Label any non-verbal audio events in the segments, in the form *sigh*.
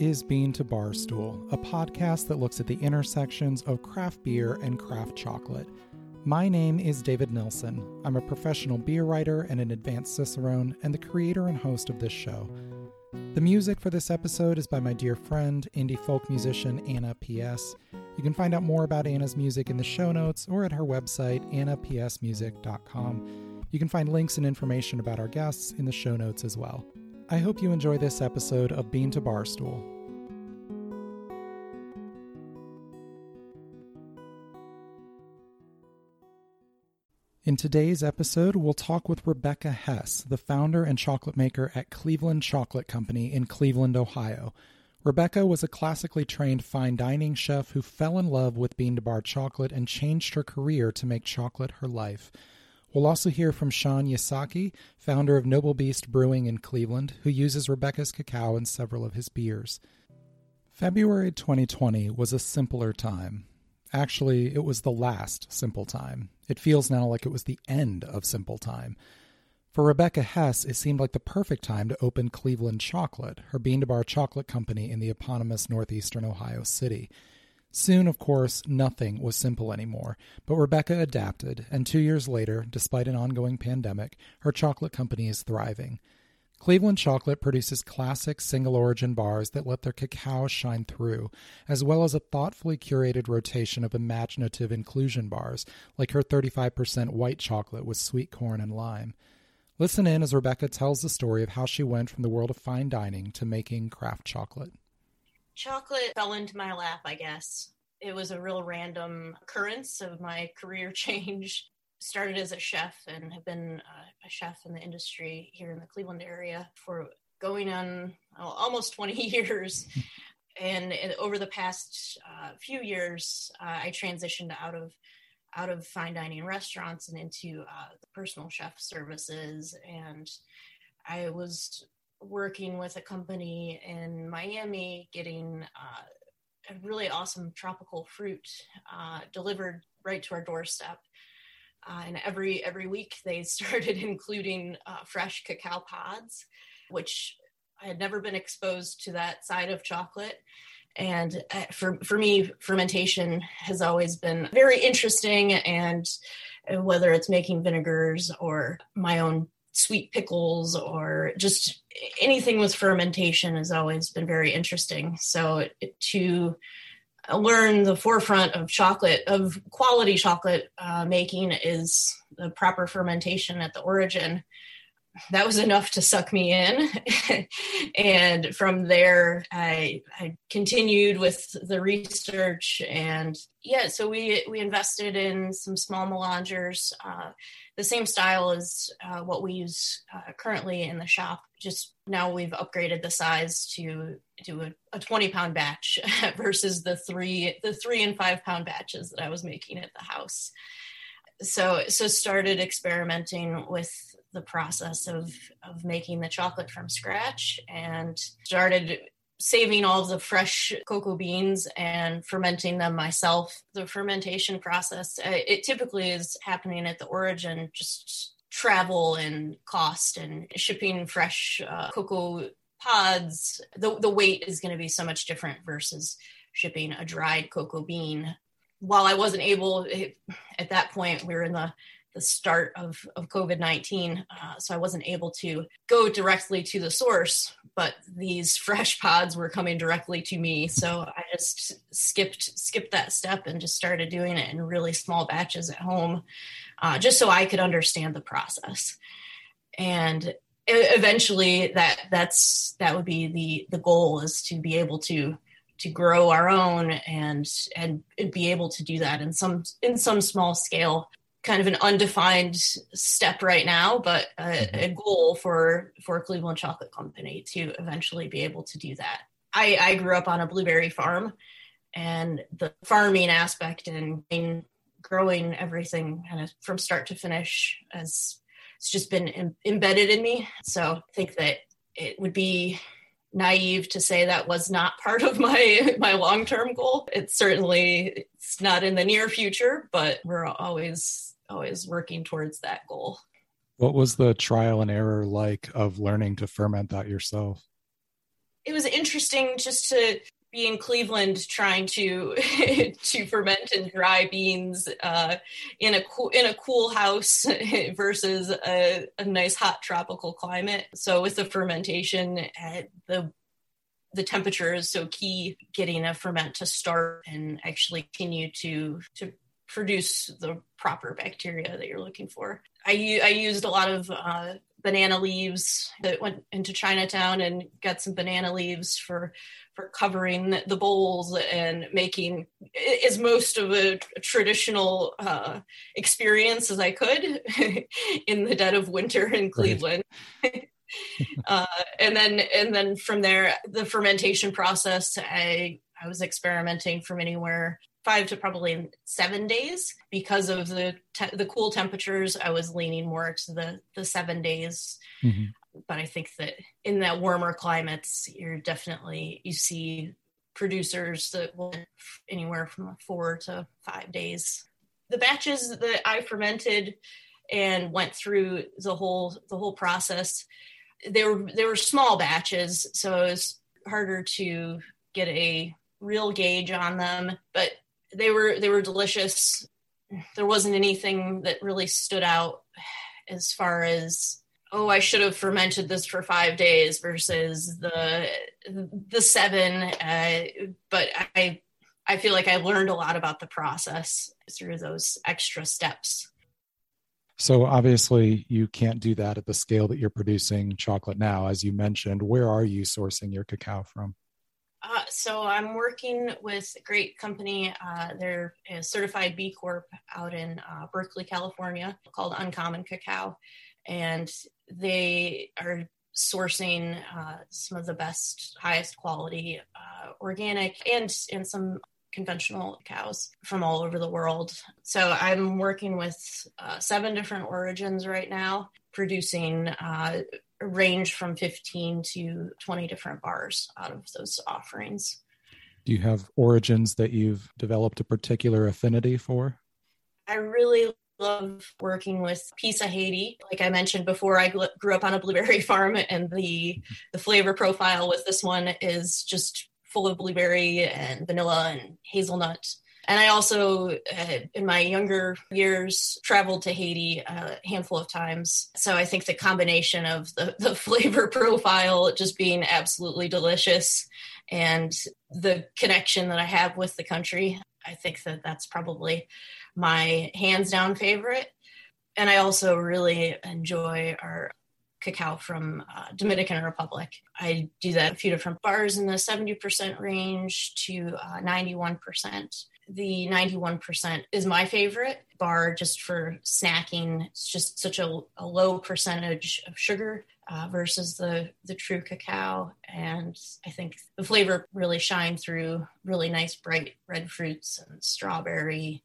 is Bean to Barstool, a podcast that looks at the intersections of craft beer and craft chocolate. My name is David Nilsson. I'm a professional beer writer and an advanced Cicerone, and the creator and host of this show. The music for this episode is by my dear friend, indie folk musician Anna P.S. You can find out more about Anna's music in the show notes or at her website, annapsmusic.com. You can find links and information about our guests in the show notes as well. I hope you enjoy this episode of Bean to Barstool. In today's episode, we'll talk with Rebecca Hess, the founder and chocolate maker at Cleveland Chocolate Company in Cleveland, Ohio. Rebecca was a classically trained fine dining chef who fell in love with bean to bar chocolate and changed her career to make chocolate her life. We'll also hear from Sean Yasaki, founder of Noble Beast Brewing in Cleveland, who uses Rebecca's cacao in several of his beers. February 2020 was a simpler time. Actually, it was the last simple time. It feels now like it was the end of simple time. For Rebecca Hess, it seemed like the perfect time to open Cleveland Chocolate, her bean to bar chocolate company in the eponymous northeastern Ohio city. Soon, of course, nothing was simple anymore, but Rebecca adapted, and two years later, despite an ongoing pandemic, her chocolate company is thriving. Cleveland Chocolate produces classic single origin bars that let their cacao shine through, as well as a thoughtfully curated rotation of imaginative inclusion bars, like her 35% white chocolate with sweet corn and lime. Listen in as Rebecca tells the story of how she went from the world of fine dining to making craft chocolate chocolate fell into my lap, I guess. It was a real random occurrence of my career *laughs* change. Started as a chef and have been uh, a chef in the industry here in the Cleveland area for going on almost 20 *laughs* years. and, and, over the past uh, few years, uh, I transitioned out of out of fine dining restaurants and into uh, personal chef services. And I was working with a company in Miami, getting uh, a really awesome tropical fruit uh, delivered right to our doorstep. Uh, and every every week they *laughs* started including uh, fresh cacao pods, which I had never been exposed to that side of chocolate. And uh, for for me, fermentation has always been very interesting. And uh, whether it's making vinegars or my own sweet pickles or just anything with fermentation has always been very interesting. So to learn the forefront of chocolate, of quality chocolate uh, making, is the proper fermentation at the origin. That was enough to suck me in. *laughs* and from there, I, I continued with the research. And yeah, so we, we invested in some small melangers. Uh, the same style as uh, what we use uh, currently in the shop. Just now we've upgraded the size to do a, a 20 pound batch *laughs* versus the three the three and five pound batches that I was making at the house. So so started experimenting with the process of of making the chocolate from scratch and started saving all the fresh cocoa beans and fermenting them myself. The fermentation process, uh, it typically is happening at the origin, just travel and cost and shipping fresh uh, cocoa pods. The, the weight is going to be so much different versus shipping a dried cocoa bean. While I wasn't able, at that point, we were in the the start of, of COVID 19. Uh, so I wasn't able to go directly to the source, but these *laughs* fresh pods were coming directly to me. So I just skipped skipped that step and just started doing it in really small batches at home, uh, just so I could understand the process. And eventually that that's that would be the the goal is to be able to to grow our own and and be able to do that in some in some small scale kind of an undefined step right now, but a, mm-hmm. a, goal for for Cleveland Chocolate Company to eventually be able to do that. I, I grew up on a blueberry farm, and the farming aspect and growing everything kind of from start to finish has it's just been Im- embedded in me. So I think that it would be naive to say that was not part of my *laughs* my long-term goal. It's certainly it's not in the near future, but we're always always working towards that goal. What was the trial and error like of learning to ferment that yourself? it was interesting just to be in Cleveland trying to *laughs* to ferment and dry beans uh, in a cool in a cool house *laughs* versus a, a, nice hot tropical climate. So with the fermentation, uh, the the temperature is so key getting a ferment to start and actually continue to to produce the proper bacteria that you're looking for. I, I used a lot of uh, banana leaves that went into Chinatown and got some banana leaves for for covering the bowls and making is most of a, traditional uh, experience as I could *laughs* in the dead of winter in Cleveland. *laughs* Uh, and then and then from there, the fermentation process. I I was experimenting from anywhere five to probably seven days because of the te- the cool temperatures. I was leaning more to the the seven days. Mm-hmm but I think that in that warmer climates, you're definitely you see producers that will anywhere from four to five days. The batches that I fermented and went through the whole the whole process, they were they were small batches, so it was harder to get a real gauge on them, but they were they were delicious. There wasn't anything that really stood out as far as oh i should have fermented this for five days versus the the seven uh, but i i feel like i learned a lot about the process through those extra steps. So obviously you can't do that at the scale that you're producing chocolate now. As you mentioned where are you sourcing your cacao from uh, so I'm working with a great company. Uh, they're a certified B Corp out in uh, Berkeley, California, called Uncommon Cacao and they are sourcing uh, some of the best, highest quality uh, organic and and some conventional cows from all over the world. So I'm working with uh, seven different origins right now, producing range from 15 to 20 different bars out of those offerings. Do you have origins that you've developed a particular affinity for? I really love working with of Haiti. Like I mentioned before, I grew up on a blueberry *laughs* farm, and the the flavor profile with this one is just full of blueberry and vanilla and hazelnut. And I also, uh, in my younger years, traveled to Haiti a handful of times. So I think the combination of the, *laughs* the flavor profile just being absolutely delicious and the connection that I have with the country, I think that that's probably my hands down favorite. And I also really enjoy our cacao from uh, Dominican Republic. I do that a few different bars in the 70% range to uh, 91%. The 91% is my favorite bar just for snacking. It's just such a, a low percentage of sugar uh, versus the, the true cacao. And I think the flavor really shines through really nice, bright red fruits and strawberry,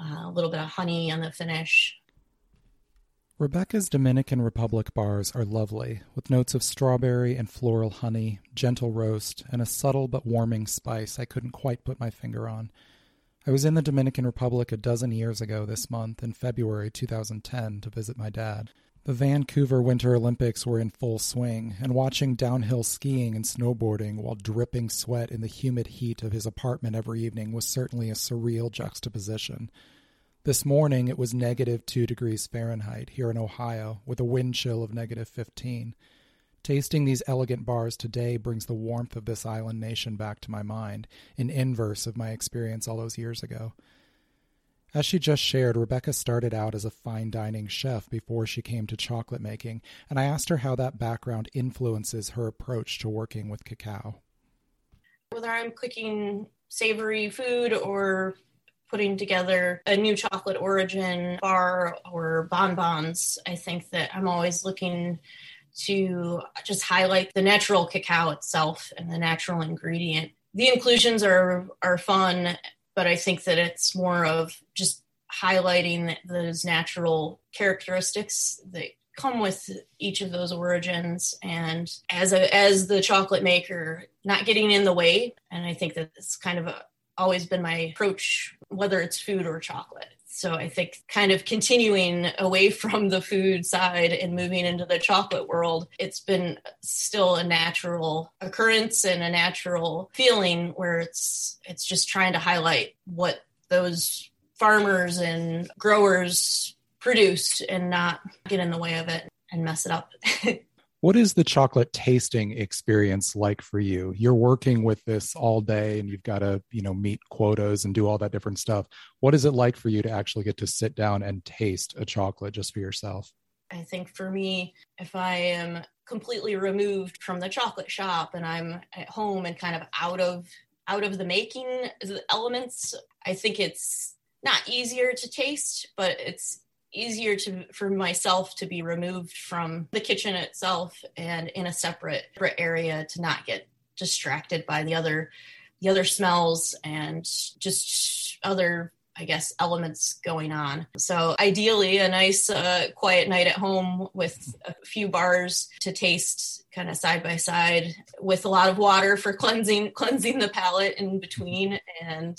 uh, a little bit of honey on the finish. Rebecca's Dominican Republic bars are lovely, with notes of strawberry and floral honey, gentle roast, and a subtle but warming spice I couldn't quite put my finger on. I was in the Dominican Republic a dozen years ago this month, in February 2010, to visit my dad. The Vancouver Winter Olympics were in full swing, and watching downhill skiing and snowboarding while dripping sweat in the humid heat of his apartment every evening was certainly a surreal juxtaposition. This morning it was negative 2 degrees Fahrenheit here in Ohio, with a wind chill of negative 15. Tasting these elegant bars today brings the warmth of this island nation back to my mind, in inverse of my experience all those years ago. As she just shared, Rebecca started out as a fine dining chef before she came to chocolate making, and I asked her how that background influences her approach to working with cacao. Whether I'm cooking savory food or putting together a new chocolate origin bar or bonbons, I think that I'm always looking to just highlight the natural cacao itself and the natural ingredient. The inclusions are are fun but I think that it's more of just highlighting those natural characteristics that come with each of those origins. And as a as the chocolate maker not getting in the way. And i think that it's kind of a, always been my approach whether it's food or chocolate so I think kind of continuing away *laughs* from the food side and moving into the chocolate world, it's been still a natural occurrence and a natural feeling where it's it's just trying to highlight what those farmers and growers produced and not get in the way of it and mess it up. *laughs* What is the chocolate tasting experience like for you? You're working with this all day and you've got to, you know, meet quotas and do all that different stuff. What is it like for you to actually get to sit down and taste a chocolate just for yourself? I think for me, if I am completely removed from the chocolate shop and I'm at home and kind of out of out of the making the elements, I think it's not easier to taste, but it's easier to for myself to be removed from the kitchen itself and in a separate, area to not get distracted by the other the other smells and just other I guess elements going on. So ideally, a nice uh, quiet night at home with a few bars to taste, kind of side by side, with a lot of water for cleansing cleansing the palate in between, and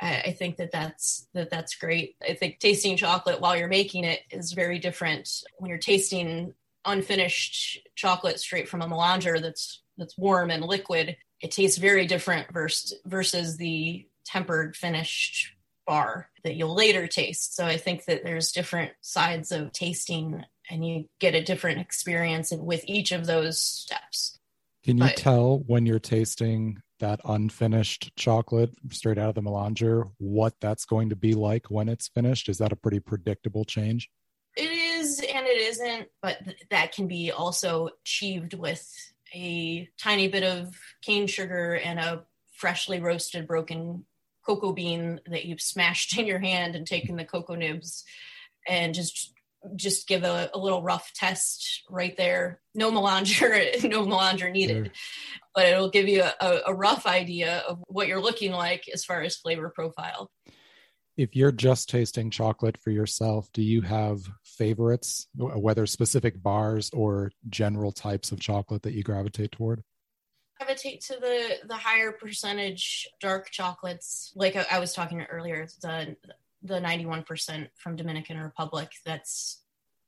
I, think that that's that that's great. I think tasting chocolate while you're making it is very different when you're tasting unfinished chocolate straight from a melanger that's that's warm and liquid. It tastes very different versus versus the tempered finished bar that you'll later taste. So I think that there's different sides of tasting and you get a different experience with each of those steps. Can you but, tell when you're tasting that unfinished chocolate straight out of the melanger, what that's going to be like when it's finished? Is that a pretty predictable change? It is and it isn't, but th- that can be also achieved with a tiny bit of cane sugar and a freshly roasted broken cocoa bean that you've smashed *laughs* in your hand and taken the cocoa nibs and just just give a, a, little rough test right there. No melanger, *laughs* no melanger needed, but it'll give you a, a rough idea of what you're looking like as far as flavor profile. If you're just tasting chocolate for yourself, do you have favorites, whether specific bars or general types of chocolate that you gravitate toward? gravitate to the the higher percentage dark chocolates like I, I was talking earlier the the 91% from Dominican Republic. That's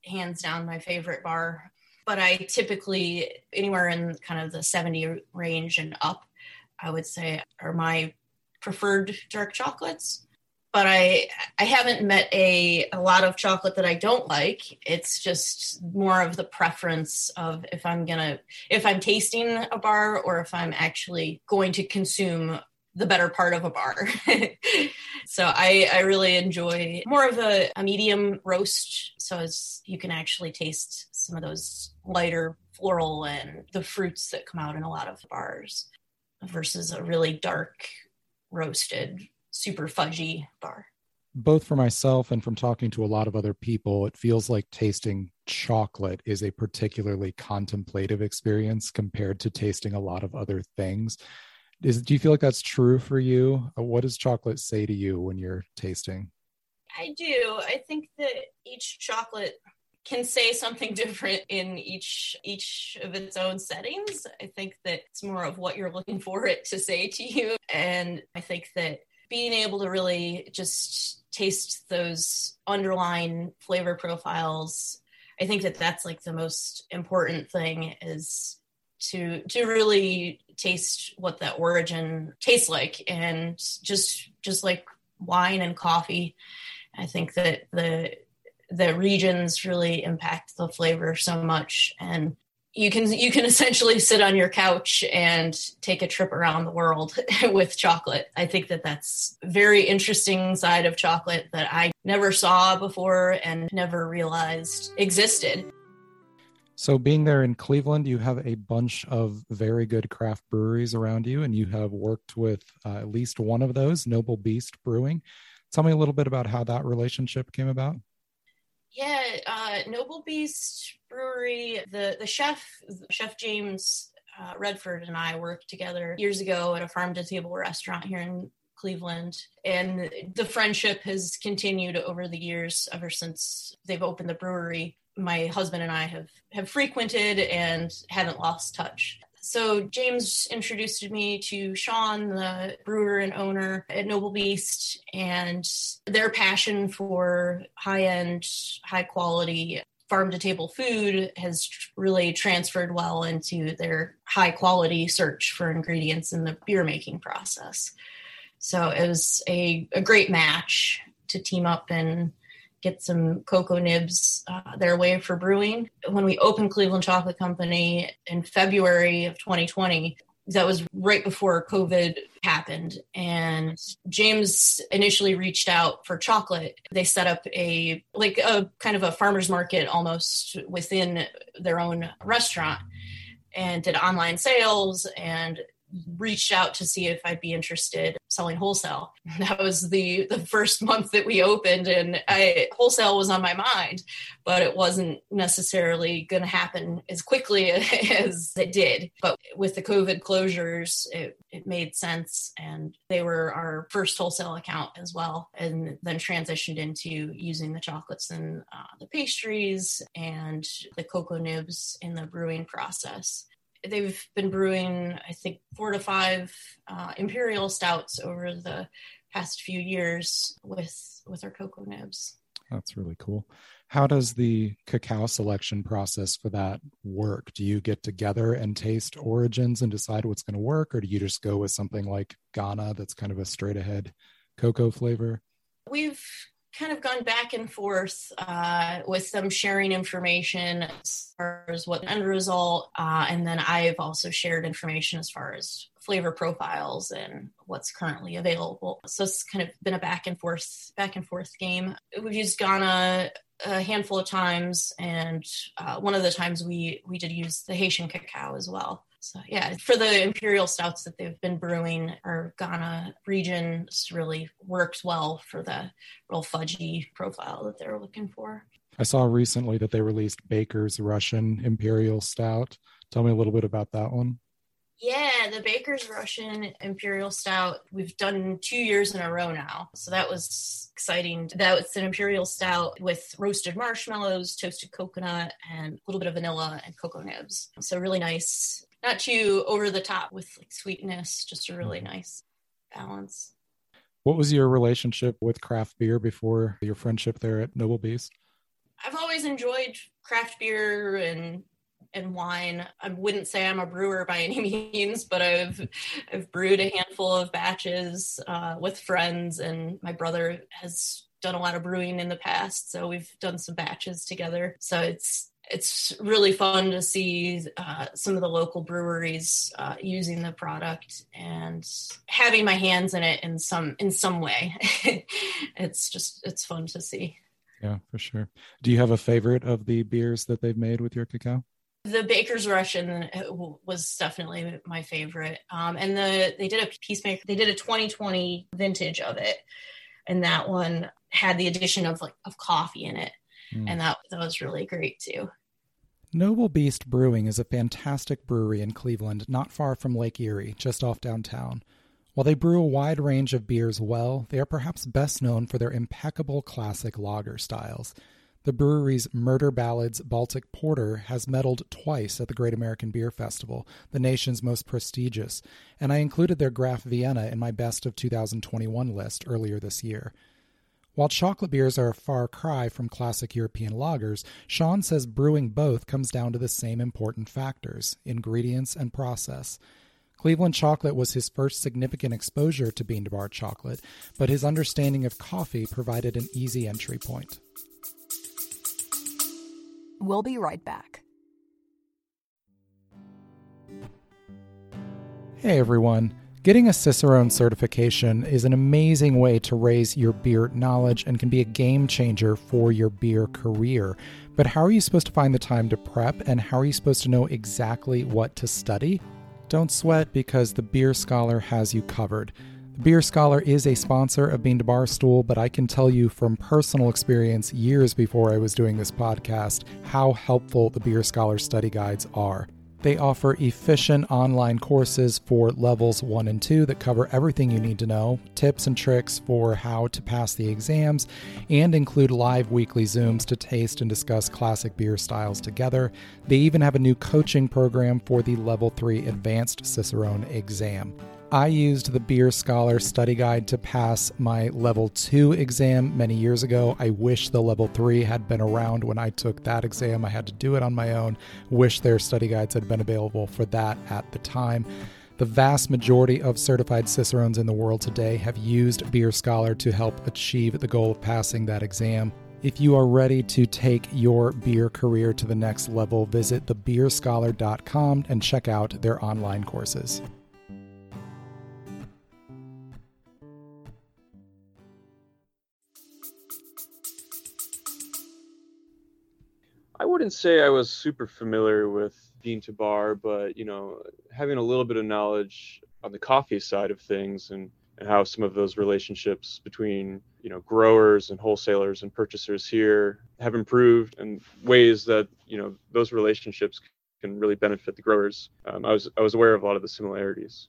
hands down my favorite bar. But I typically, anywhere in kind of the 70 range and up, I would say are my preferred dark chocolates. But I I haven't met a, a lot of chocolate that I don't like. It's just more of the preference of if I'm gonna if I'm tasting a bar or if I'm actually going to consume the better part of a bar. *laughs* so I, I really enjoy more of a, a medium roast. So as you can actually taste some of those lighter floral and the fruits that come out in a lot of bars versus a really dark roasted, super fudgy bar. Both for myself and from talking to a lot of other people, it feels like tasting chocolate is a particularly contemplative experience compared to tasting a lot of other things is do you feel like that's true for you? Uh, what does chocolate say to you when you're tasting? I do. I think that each chocolate can say something *laughs* different in each each of its own settings. I think that it's more of what you're looking for it to say to you. And i think that being able to really just taste those underlying flavor profiles i think that that's like the most important thing is to to really taste what that origin tastes like. And just just like wine and coffee i think that the the regions really impact the flavor so much. And you can you can *laughs* essentially sit on your couch and take a trip around the world *laughs* with chocolate. I think that that's very interesting side of chocolate that i never saw before and never realized existed so, being there in Cleveland, you have a bunch of very good craft breweries around you, and you have worked with uh, at least one of those, Noble Beast Brewing. Tell me a little bit about how that relationship came about. Yeah, uh, Noble Beast Brewery, the the chef, Chef James uh, Redford, and I worked together years ago at a farm to table restaurant here in Cleveland. And the friendship has continued over the years, ever since they've opened the brewery my husband and I have have frequented and haven't lost touch. So James introduced me to Sean, the brewer and owner at Noble Beast, and their passion for high-end, high-quality farm to table food has really transferred well into their high quality search for ingredients in the beer making process. So it was a, a great match to team up and get some cocoa nibs uh, their way for brewing. When we opened Cleveland Chocolate Company in February of 2020, that was right before COVID happened. And James initially reached out for chocolate. They set up a like a kind of a farmer's market almost within their own restaurant and did online sales and reached out to see if I'd be interested selling wholesale. *laughs* That was the the first month that we opened, and I, wholesale was on my mind, but it wasn't necessarily going to happen as quickly *laughs* as it did. But with the COVID closures, it, it made sense, and they were our first wholesale account as well, and then transitioned into using the chocolates and uh, the pastries and the cocoa nibs in the brewing process they've been brewing, I think, four to five uh, imperial stouts over the past few years with with our cocoa nibs. That's really cool. How does the cacao selection process for that work? Do you get together and taste origins and decide what's going to work, or do you just go with something like Ghana that's kind of a straight ahead cocoa flavor? We've kind of gone back and forth uh, with them sharing information as far as what end result, uh, and then I've also shared information as far as flavor profiles and what's currently available. So it's kind of been a back and forth, back and forth game. We've used Ghana a handful of times, and uh, one of the times we we did use the Haitian cacao as well. So yeah, for the imperial stouts that they've been brewing, our Ghana region really works well for the real fudgy profile that they're looking for. I saw recently that they released Baker's Russian Imperial Stout. Tell me a little bit about that one. Yeah, the Baker's Russian Imperial Stout, we've done two years in a row now. So that was exciting. That was an Imperial Stout with roasted marshmallows, toasted coconut, and a little bit of vanilla and cocoa nibs. So really nice not too over the top with like sweetness, just a really mm-hmm. nice balance. What was your relationship with craft beer before your friendship there at Noble Beast? I've always enjoyed craft beer and and wine. I wouldn't say I'm a brewer by any *laughs* means, but I've I've brewed a handful of batches uh, with friends, and my brother has done a lot of brewing in the past, so we've done some batches together. So it's it's really fun to see uh, some of the local breweries uh, using the product and having my hands in it in some in some way. *laughs* it's just it's fun to see. Yeah, for sure. Do you have a favorite of the beers that they've made with your cacao? The Baker's Russian was definitely my favorite, um, and the they did a peacemaker. They did a 2020 vintage of it, and that one had the addition of like of coffee in it Mm. And that, that was really great too. Noble Beast Brewing is a fantastic brewery in Cleveland, not far from Lake Erie, just off downtown. While they brew a wide range of beers well, they are perhaps best known for their impeccable classic lager styles. The brewery's Murder Ballads Baltic Porter has medaled twice at the Great American Beer Festival, the nation's most prestigious, and I included their Graf Vienna in my Best of 2021 list earlier this year. While chocolate beers are a far cry from classic European lagers, Sean says brewing both comes down to the same important factors ingredients and process. Cleveland chocolate was his first significant exposure to bean to bar chocolate, but his understanding of coffee provided an easy entry point. We'll be right back. Hey everyone. Getting a Cicerone certification is an amazing way to raise your beer knowledge and can be a game changer for your beer career. But how are you supposed to find the time to prep and how are you supposed to know exactly what to study? Don't sweat because the Beer Scholar has you covered. The Beer Scholar is a sponsor of Bean to Barstool, but I can tell you from personal experience years before I was doing this podcast how helpful the Beer Scholar study guides are. They offer efficient online courses for levels 1 and 2 that cover everything you need to know, tips and tricks for how to pass the exams, and include live weekly Zooms to taste and discuss classic beer styles together. They even have a new coaching program for the Level 3 Advanced Cicerone exam. I used the Beer Scholar study guide to pass my level 2 exam many years ago. I wish the level 3 had been around when I took that exam. I had to do it on my own. Wish their study guides had been available for that at the time. The vast majority of certified Cicerones in the world today have used Beer Scholar to help achieve the goal of passing that exam. If you are ready to take your beer career to the next level, visit thebeerscholar.com and check out their online courses. I wouldn't say I was super familiar with bean to bar, but you know, having a little bit of knowledge on the coffee side of things and, and how some of those relationships between you know growers and wholesalers and purchasers here have improved and ways that you know those relationships can really benefit the growers. Um, I was I was aware of a lot of the similarities.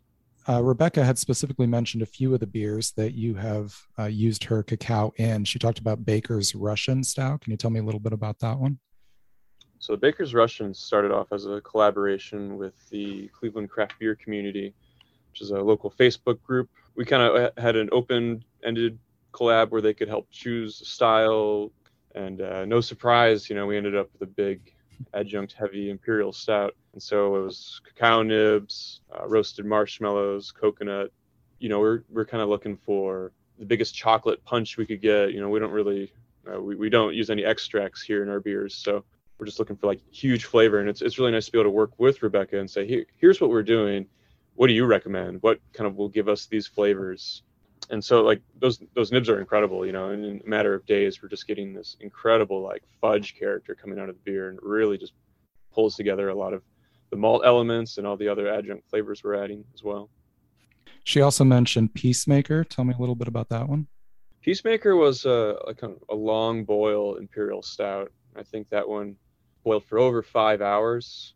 Uh, Rebecca had specifically mentioned a few of the beers that you have uh, used her cacao in. She talked about Baker's Russian Stout. Can you tell me a little bit about that one? So the Baker's Russians started off as a collaboration with the Cleveland craft beer community, which is a local Facebook group. We kind of had an open-ended collab where they could help choose style, and uh, no surprise, you know, we ended up with a big adjunct heavy imperial stout. And so it was cacao nibs, uh, roasted marshmallows, coconut. You know, we're we're kind of looking for the biggest chocolate punch we could get. You know, we don't really uh, we, we don't use any extracts here in our beers, so we're just looking for like huge flavor. And it's, it's really nice to be able to work with rebecca and say Here, here's what we're doing. What do you recommend? What kind of will give us these flavors? And so like those those nibs are incredible you know and in a matter of days we're just getting this incredible like fudge character coming out of the beer and really just pulls together a lot of the malt elements and all the other adjunct flavors we're adding as well. She also mentioned peacemaker. Tell me a little bit about that one. Peacemaker was a, a kind of a long boil imperial stout. I think that one boiled for over five hours.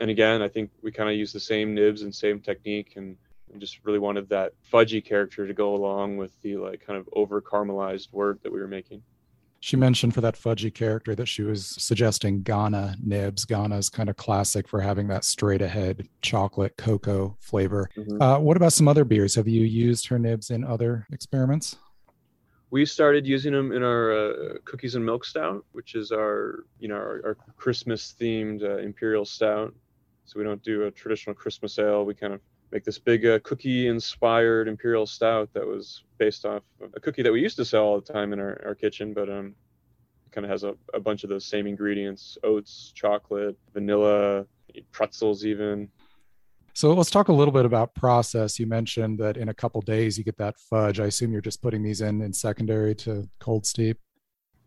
And again, I think we kind of use the same nibs and same technique and, just really wanted that fudgy character to go along with the like kind of over caramelized wort that we were making. She mentioned for that fudgy character that she was suggesting Ghana nibs. Ghana is kind of classic for having that straight ahead chocolate cocoa flavor. Mm-hmm. Uh, what about some other beers? Have you used her nibs in other experiments? We started using them in our uh, cookies and milk stout, which is our you know our, our Christmas themed uh, imperial stout. So we don't do a traditional Christmas ale. We kind of make this big uh, cookie inspired imperial stout that was based off a cookie that we used to sell all the time in our, our kitchen, but um, kind of has a, a bunch of those same ingredients: oats, chocolate, vanilla, pretzels, even. So let's talk a little bit about process. You mentioned that in a couple days you get that fudge. I assume you're just putting these in in secondary to cold steep.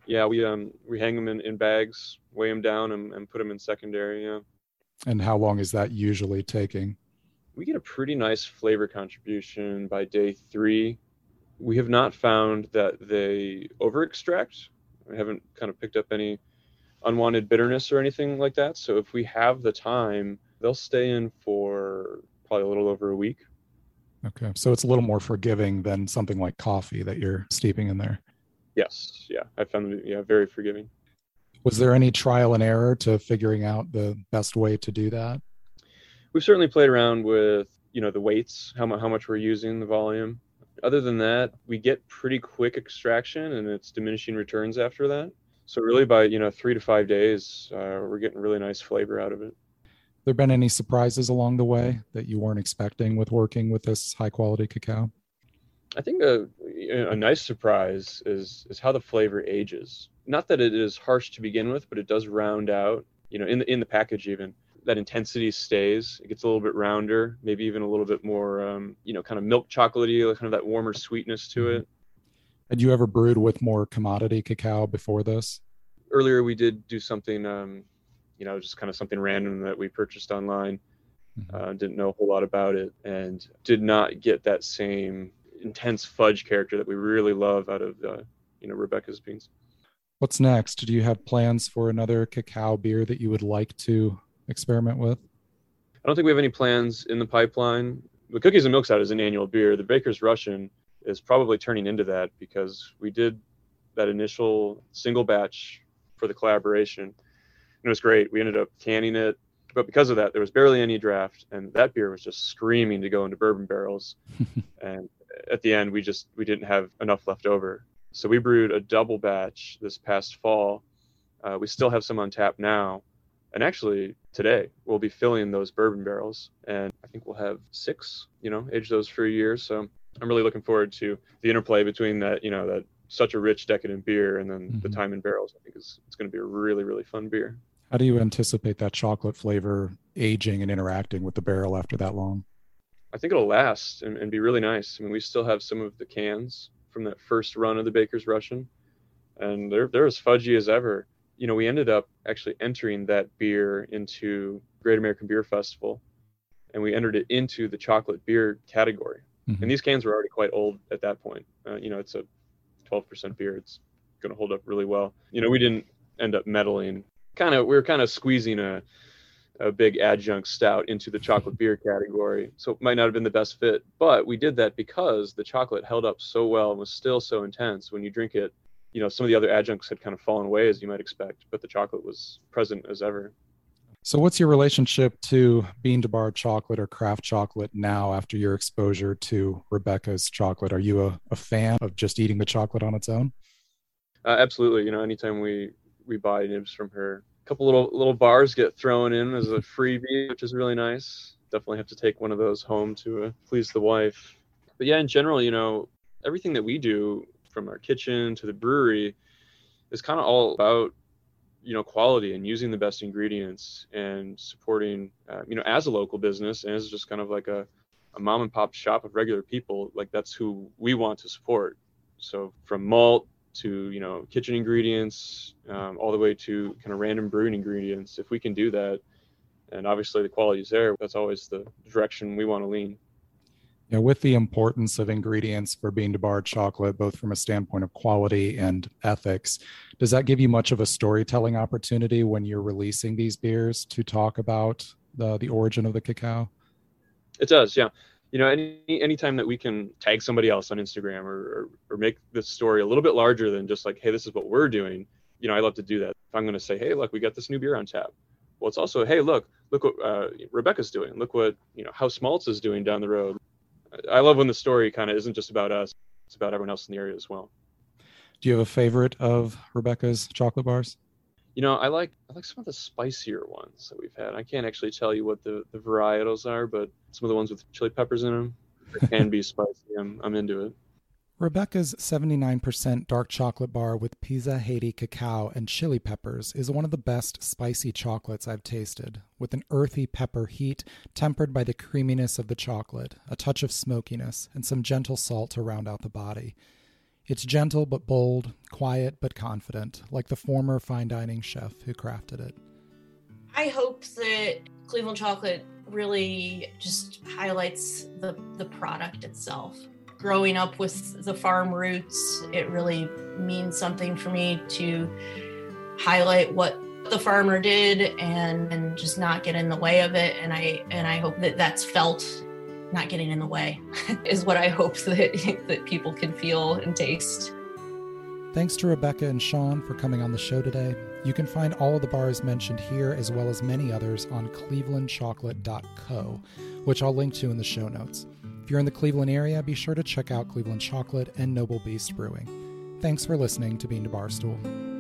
Yeah, we um we hang them in, in bags, weigh them down, and, and put them in secondary. Yeah. And how long is that usually taking? We get a pretty nice flavor contribution by day three. We have not found that they over extract. I haven't kind of picked up any unwanted bitterness or anything like that. So if we have the time they'll stay in for probably a little over a week. Okay. So it's a little more forgiving than something like coffee that you're steeping in there. Yes. Yeah. I found them, yeah, very forgiving. Was there any trial and error to figuring out the best way to do that? We've certainly played around with, you know, the weights, how, how much we're using, the volume. Other than that, we get pretty quick extraction and it's diminishing returns after that. So really by, you know, three to five days, uh, we're getting really nice flavor out of it there been any surprises along the way that you weren't expecting with working with this high quality cacao? I think a, a nice surprise is is how the flavor ages. Not that it is harsh to begin with, but it does round out. You know, in the in the package even that intensity stays. It gets a little bit rounder, maybe even a little bit more, um, you know, kind of milk chocolatey, kind of that warmer sweetness to mm-hmm. it. Had you ever brewed with more commodity cacao before this? Earlier, we did do something um, you know, just kind of something random that we purchased online. Mm-hmm. Uh, didn't know a whole lot about it and did not get that same intense fudge character that we really love out of, uh, you know, Rebecca's beans. What's next? Do you have plans for another cacao beer that you would like to experiment with? I don't think we have any plans in the pipeline. The Cookies and Milk Stout is an annual beer. The Baker's Russian is probably turning into that because we did that initial single batch for the collaboration. It was great. We ended up canning it, but because of that, there was barely any draft, and that beer was just screaming to go into bourbon barrels. *laughs* and at the end, we just we didn't have enough left over, so we brewed a double batch this past fall. Uh, we still have some on tap now, and actually today we'll be filling those bourbon barrels, and I think we'll have six, you know, age those for a year. So I'm really looking forward to the interplay between that, you know, that such a rich decadent beer and then mm-hmm. the time in barrels. I think is it's going to be a really really fun beer. How do you anticipate that chocolate flavor aging and interacting with the barrel after that long? I think it'll last and, and be really nice. I mean, we still have some of the cans from that first run of the Baker's Russian, and they're they're as fudgy as ever. You know, we ended up actually entering that beer into Great American Beer Festival, and we entered it into the chocolate beer category. Mm-hmm. And these cans were already quite old at that point. Uh, you know, it's a 12% beer. It's going to hold up really well. You know, we didn't end up medaling. Kind of, we were kind of squeezing a a big adjunct stout into the chocolate beer category. So it might not have been the best fit, but we did that because the chocolate held up so well and was still so intense. When you drink it, you know, some of the other adjuncts had kind of fallen away as you might expect, but the chocolate was present as ever. So, what's your relationship to bean to bar chocolate or craft chocolate now after your exposure to Rebecca's chocolate? Are you a, a fan of just eating the chocolate on its own? Uh, absolutely. You know, anytime we we buy nibs from her, a couple little little bars get thrown in as a freebie, which is really nice. Definitely have to take one of those home to uh, please the wife. But yeah, in general, you know, everything that we do from our kitchen to the brewery is kind of all about you know quality and using the best ingredients and supporting uh, you know as a local business and as just kind of like a, a mom and pop shop of regular people like that's who we want to support so from malt to you know kitchen ingredients um, all the way to kind of random brewing ingredients if we can do that and obviously the quality is there that's always the direction we want to lean yeah with the importance of ingredients for bean to bar chocolate, both from a standpoint of quality and ethics, does that give you much of a storytelling opportunity when you're releasing these beers to talk about the the origin of the cacao? It does, yeah. You know, any anytime that we can tag somebody else on Instagram or, or, or make this story a little bit larger than just like, hey, this is what we're doing. You know, I love to do that. If I'm going to say, hey, look, we got this new beer on tap. Well, it's also, hey, look, look what uh, Rebecca's doing. Look what you know, Haus Malts is doing down the road I love when the story kind of isn't just about us; it's about everyone else in the area as well. Do you have a favorite of Rebecca's chocolate bars? You know, I like I like some of the spicier ones that we've had. I can't actually tell you what the, the varietals are, but some of the ones with chili peppers in them can be *laughs* spicy. I'm I'm into it. Rebecca's 79% dark chocolate bar with Pisa Haiti cacao and chili peppers is one of the best spicy chocolates I've tasted, with an earthy pepper heat tempered by the creaminess of the chocolate, a touch of smokiness, and some gentle salt to round out the body. It's gentle but bold, quiet but confident, like the former fine dining chef who crafted it. I hope that Cleveland Chocolate really just highlights the, the product itself growing up with the farm roots, it really means something for me to highlight what the farmer did and and just not get in the way of it and i and i hope that that's felt not getting in the way *laughs* is what i hope that *laughs* that people can feel and taste thanks to rebecca and sean for coming on the show today you can find all of the bars mentioned here as well as many others on clevelandchocolate.co which i'll link to in the show notes If you're in the Cleveland area, be sure to check out Cleveland Chocolate and Noble Beast Brewing. Thanks for listening to Bean to Barstool.